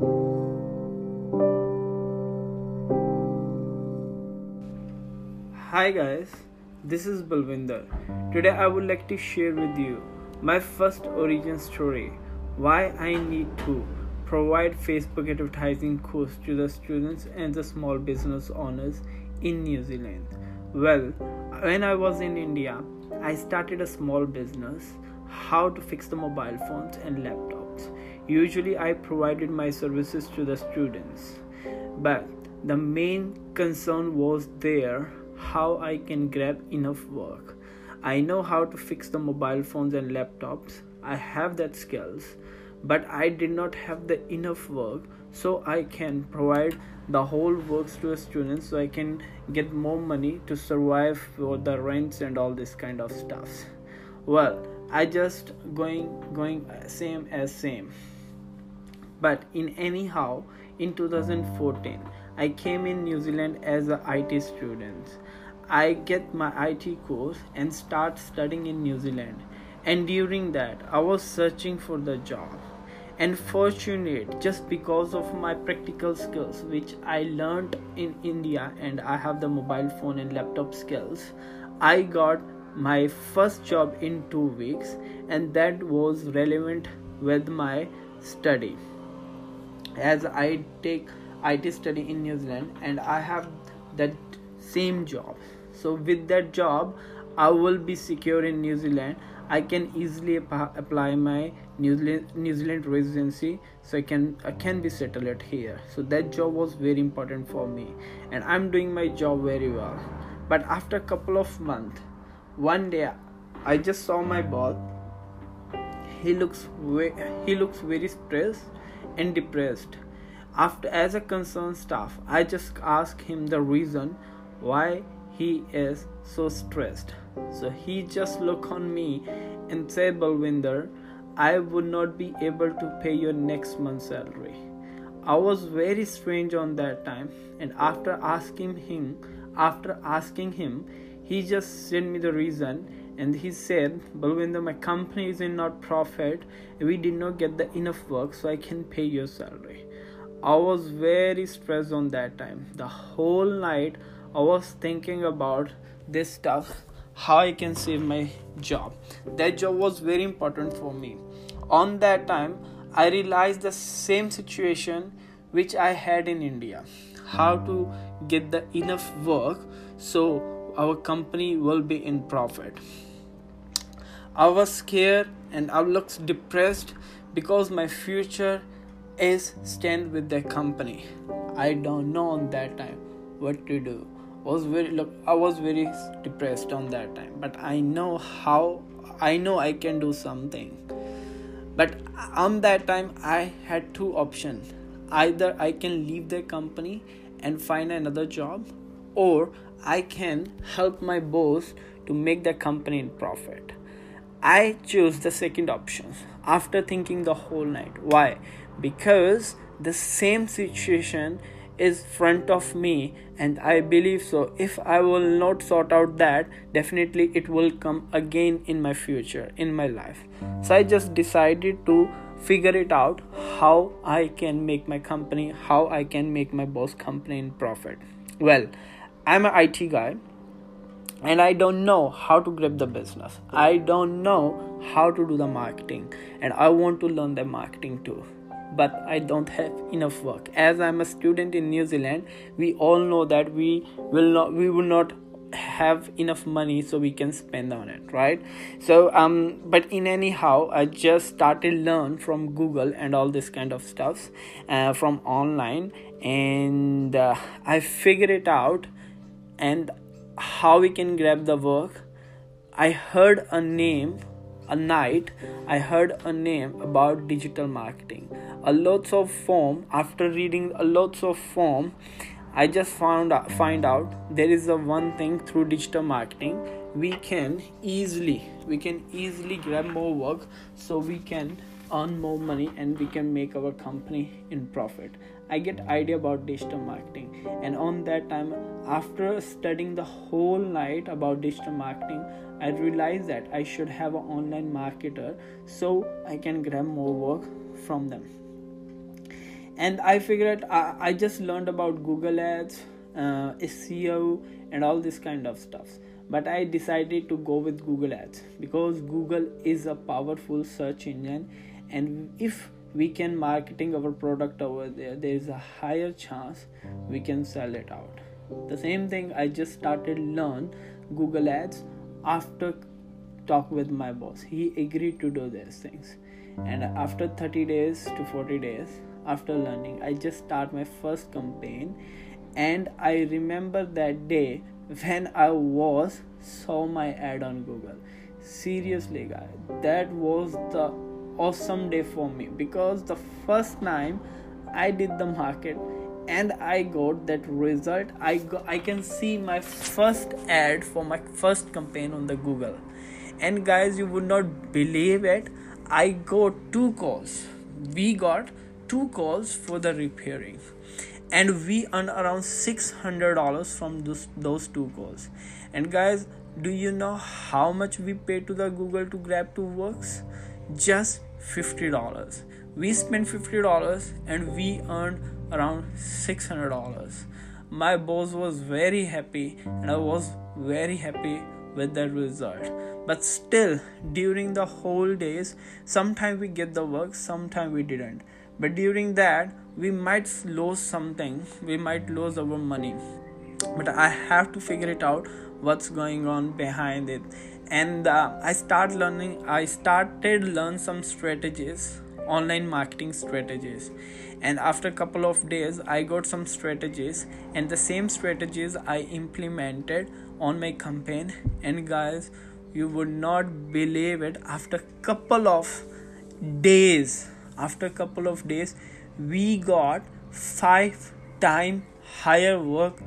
Hi guys, this is Balvinder. Today I would like to share with you my first origin story why I need to provide Facebook advertising course to the students and the small business owners in New Zealand. Well, when I was in India, I started a small business how to fix the mobile phones and laptops. Usually I provided my services to the students. But the main concern was there how I can grab enough work. I know how to fix the mobile phones and laptops. I have that skills, but I did not have the enough work so I can provide the whole works to the students so I can get more money to survive for the rents and all this kind of stuff. Well, I just going going same as same. But in anyhow in 2014 I came in New Zealand as a IT student. I get my IT course and start studying in New Zealand. And during that, I was searching for the job. And fortunate, just because of my practical skills, which I learned in India, and I have the mobile phone and laptop skills, I got my first job in two weeks, and that was relevant with my study. As I take IT study in New Zealand and I have that same job. So with that job, I will be secure in New Zealand. I can easily apply my New Zealand, New Zealand residency so I can I can be settled here. So that job was very important for me and I'm doing my job very well. But after a couple of months, one day I just saw my boss. He looks he looks very stressed and depressed after as a concerned staff, I just asked him the reason why he is so stressed. So he just looked on me and said, Balwinder, I would not be able to pay your next month's salary. I was very strange on that time, and after asking him, after asking him, he just sent me the reason and he said, "But Balwinder, my company is in not profit. We did not get the enough work, so I can pay your salary. I was very stressed on that time. The whole night I was thinking about this stuff, how I can save my job. That job was very important for me. On that time, I realized the same situation which I had in India. How to get the enough work so our company will be in profit. I was scared and I looked depressed because my future is stand with the company. I don't know on that time what to do. Was very look i was very depressed on that time but i know how i know i can do something. But on that time i had two options. Either i can leave the company and find another job or i can help my boss to make the company in profit i chose the second option after thinking the whole night. Why? Because the same situation is front of me and i believe so. If i will not sort out that definitely it will come again in my future in my life. So i just decided to figure it out how i can make my company how i can make my boss company in profit. Well i'm an it guy and i don't know how to grip the business. I don't know how to do the marketing. And i want to learn the marketing too. But I don't have enough work. As I'm a student in New Zealand, we all know that we will not we will not have enough money so we can spend on it right? So um but in anyhow i just started learn from google and all this kind of stuff uh, from online. And uh, i figured it out. And how we can grab the work. I heard a name a night i heard a name about digital marketing. A lots of form after reading a lots of form i just found out, find out there is a one thing through digital marketing. We can easily we can easily grab more work so we can earn more money and we can make our company in profit. I get idea about digital marketing. And on that time after studying the whole night about digital marketing i realized that i should have an online marketer so i can grab more work from them. And i figured i, I just learned about google ads uh, seo and all this kind of stuff but i decided to go with google ads because google is a powerful search engine and if we can marketing our product over there there is a higher chance we can sell it out. The same thing i just started learn google ads after talk with my boss. He agreed to do these things. And after 30 days to 40 days after learning i just start my first campaign. And i remember that day when i was saw my ad on google. Seriously guys that was the awesome day for me because the first time I did the market and I got that result. I go, I can see my first ad for my first campaign on the Google. And guys, you would not believe it. I got two calls. We got two calls for the repairing and we earned around $600 from those, those two calls and guys do you know how much we paid to the google to grab two works just $50 we spent $50 and we earned around $600 my boss was very happy and i was very happy with that result. But still during the whole days sometimes we get the work sometimes we didn't. But during that we might lose something we might lose our money. But i have to figure it out what's going on behind it and uh, i start learning i started learn some strategies online marketing strategies. And after a couple of days i got some strategies. And the same strategies i implemented on my campaign. And guys you would not believe it after couple of days after couple of days we got five time higher work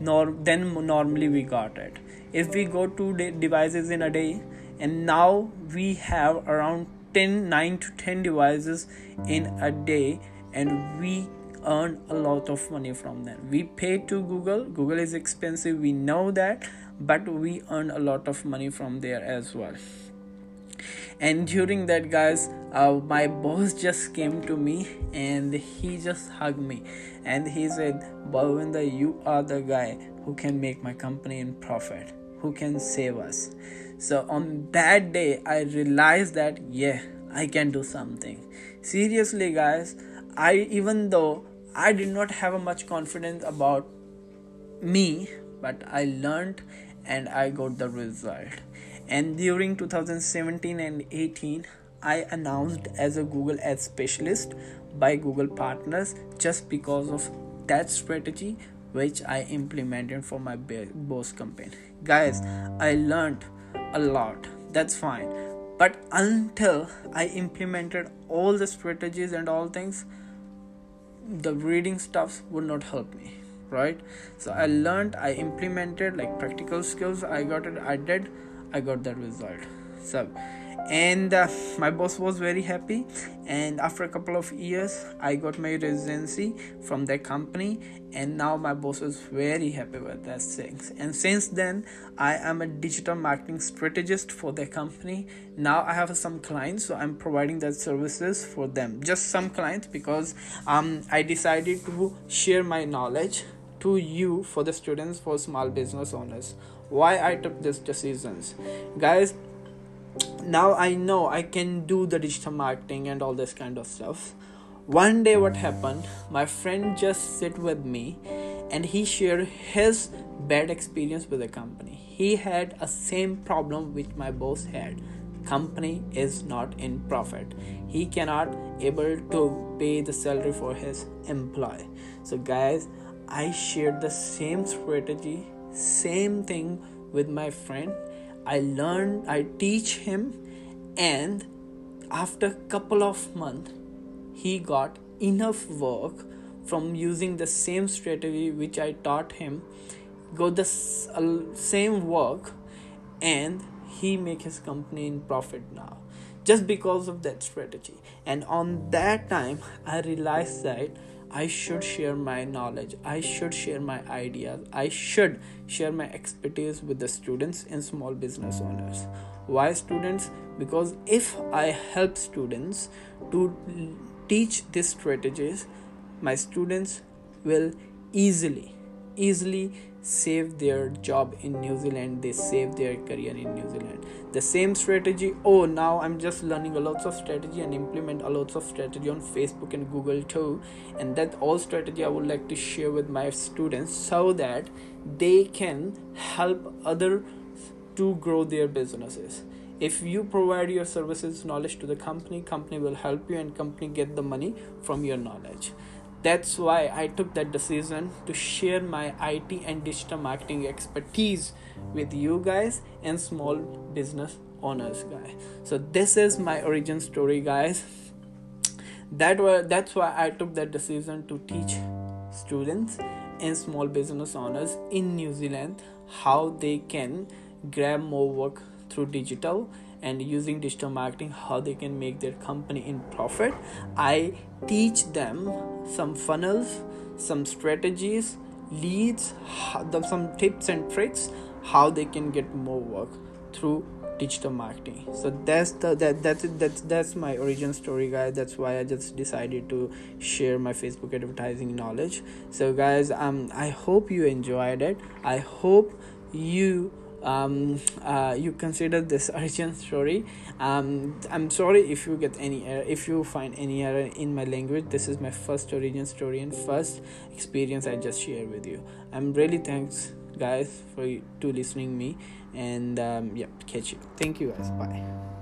nor than normally we got it if we go two devices in a day and now we have around 10 9 to 10 devices in a day and we earn a lot of money from them we pay to google. Google is expensive we know that but we earn a lot of money from there as well. And during that guys uh, my boss just came to me and he just hugged me. And he said Balwinder you are the guy who can make my company in profit who can save us. So on that day i realized that yeah i can do something. Seriously guys i even though i did not have much confidence about me but i learned and i got the result. And during 2017 and 18 i announced as a google ads specialist by google partners just because of that strategy which I implemented for my boss campaign. Guys, I learned a lot. That's fine. But until I implemented all the strategies and all things, the reading stuffs would not help me right so i learned i implemented like practical skills i got it i did i got that result so and uh, my boss was very happy. And after a couple of years i got my residency from that company. And now my boss is very happy with that things. And since then i am a digital marketing strategist for the company. Now i have some clients so i'm providing that services for them. Just some clients because um i decided to share my knowledge to you for the students for small business owners. Why i took these decisions? Guys now i know i can do the digital marketing and all this kind of stuff. One day what happened my friend just sit with me and he shared his bad experience with the company. He had a same problem which my boss had. Company is not in profit. He cannot able to pay the salary for his employee. So guys i shared the same strategy same thing with my friend i learned i teach him and after couple of months he got enough work from using the same strategy which i taught him. Got the uh, same work and he make his company in profit now just because of that strategy. And on that time i realized that I should share my knowledge. I should share my ideas. I should share my expertise with the students and small business owners. Why students? Because if I help students to teach these strategies, my students will easily easily save their job in New Zealand, they save their career in New Zealand. The same strategy. Oh, now I'm just learning a lots of strategy and implement a lots of strategy on Facebook and Google too. And that all strategy I would like to share with my students so that they can help other to grow their businesses if you provide your services knowledge to the company company will help you and company get the money from your knowledge that's why i took that decision to share my it and digital marketing expertise with you guys and small business owners guys. So this is my origin story guys. That were that's why i took that decision to teach students and small business owners in new zealand how they can grab more work through digital and using digital marketing how they can make their company in profit. I teach them some funnels some strategies leads some tips and tricks how they can get more work through digital marketing. So that's the that that's that's that's my origin story guys. That's why i just decided to share my facebook advertising knowledge. So guys um i hope you enjoyed it. I hope you um, uh, you consider this origin story. Um, i'm sorry if you get any error if you find any error in my language. This is my first origin story and first experience i just share with you. I'm really thanks guys for to listening me. And um, yeah catch you. Thank you guys. Bye